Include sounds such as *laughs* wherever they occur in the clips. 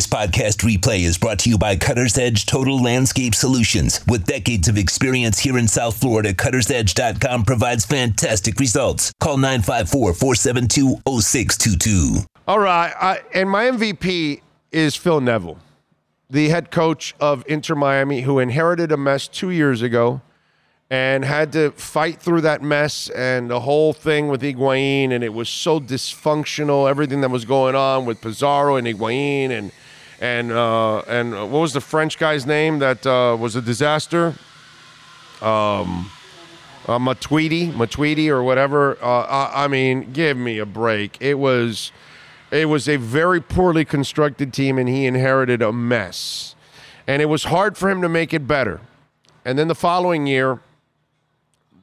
This podcast replay is brought to you by Cutter's Edge Total Landscape Solutions. With decades of experience here in South Florida, cuttersedge.com provides fantastic results. Call 954 472 0622. All right. I, and my MVP is Phil Neville, the head coach of Inter Miami, who inherited a mess two years ago and had to fight through that mess and the whole thing with Higuain. And it was so dysfunctional, everything that was going on with Pizarro and Higuain. And, and, uh, and what was the French guy's name that uh, was a disaster? Um, uh, Matuidi, Matuidi, or whatever. Uh, I, I mean, give me a break. It was, it was a very poorly constructed team, and he inherited a mess, and it was hard for him to make it better. And then the following year,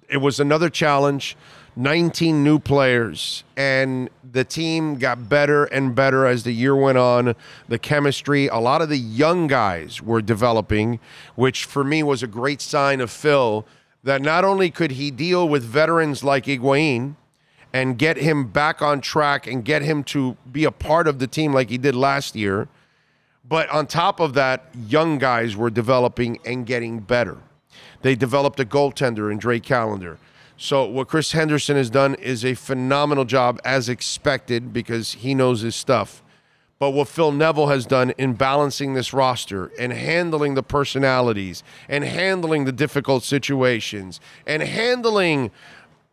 it was another challenge. 19 new players, and the team got better and better as the year went on. The chemistry, a lot of the young guys were developing, which for me was a great sign of Phil that not only could he deal with veterans like Higuain and get him back on track and get him to be a part of the team like he did last year, but on top of that, young guys were developing and getting better. They developed a goaltender in Drake Callender. So what Chris Henderson has done is a phenomenal job as expected because he knows his stuff. But what Phil Neville has done in balancing this roster and handling the personalities and handling the difficult situations and handling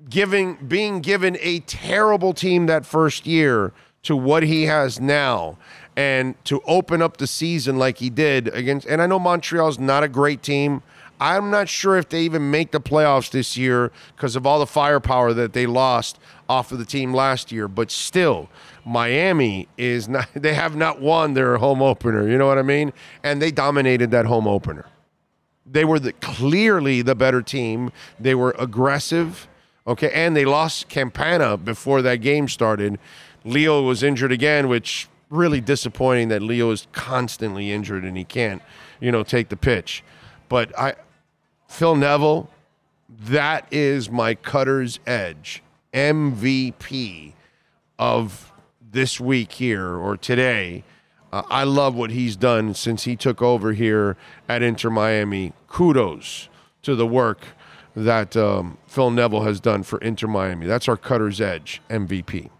giving being given a terrible team that first year to what he has now and to open up the season like he did against and I know Montreal's not a great team. I'm not sure if they even make the playoffs this year because of all the firepower that they lost off of the team last year. But still, Miami is not, *laughs* they have not won their home opener. You know what I mean? And they dominated that home opener. They were the, clearly the better team. They were aggressive. Okay. And they lost Campana before that game started. Leo was injured again, which really disappointing that Leo is constantly injured and he can't, you know, take the pitch. But I, Phil Neville, that is my cutter's edge MVP of this week here or today. Uh, I love what he's done since he took over here at Inter Miami. Kudos to the work that um, Phil Neville has done for Inter Miami. That's our cutter's edge MVP.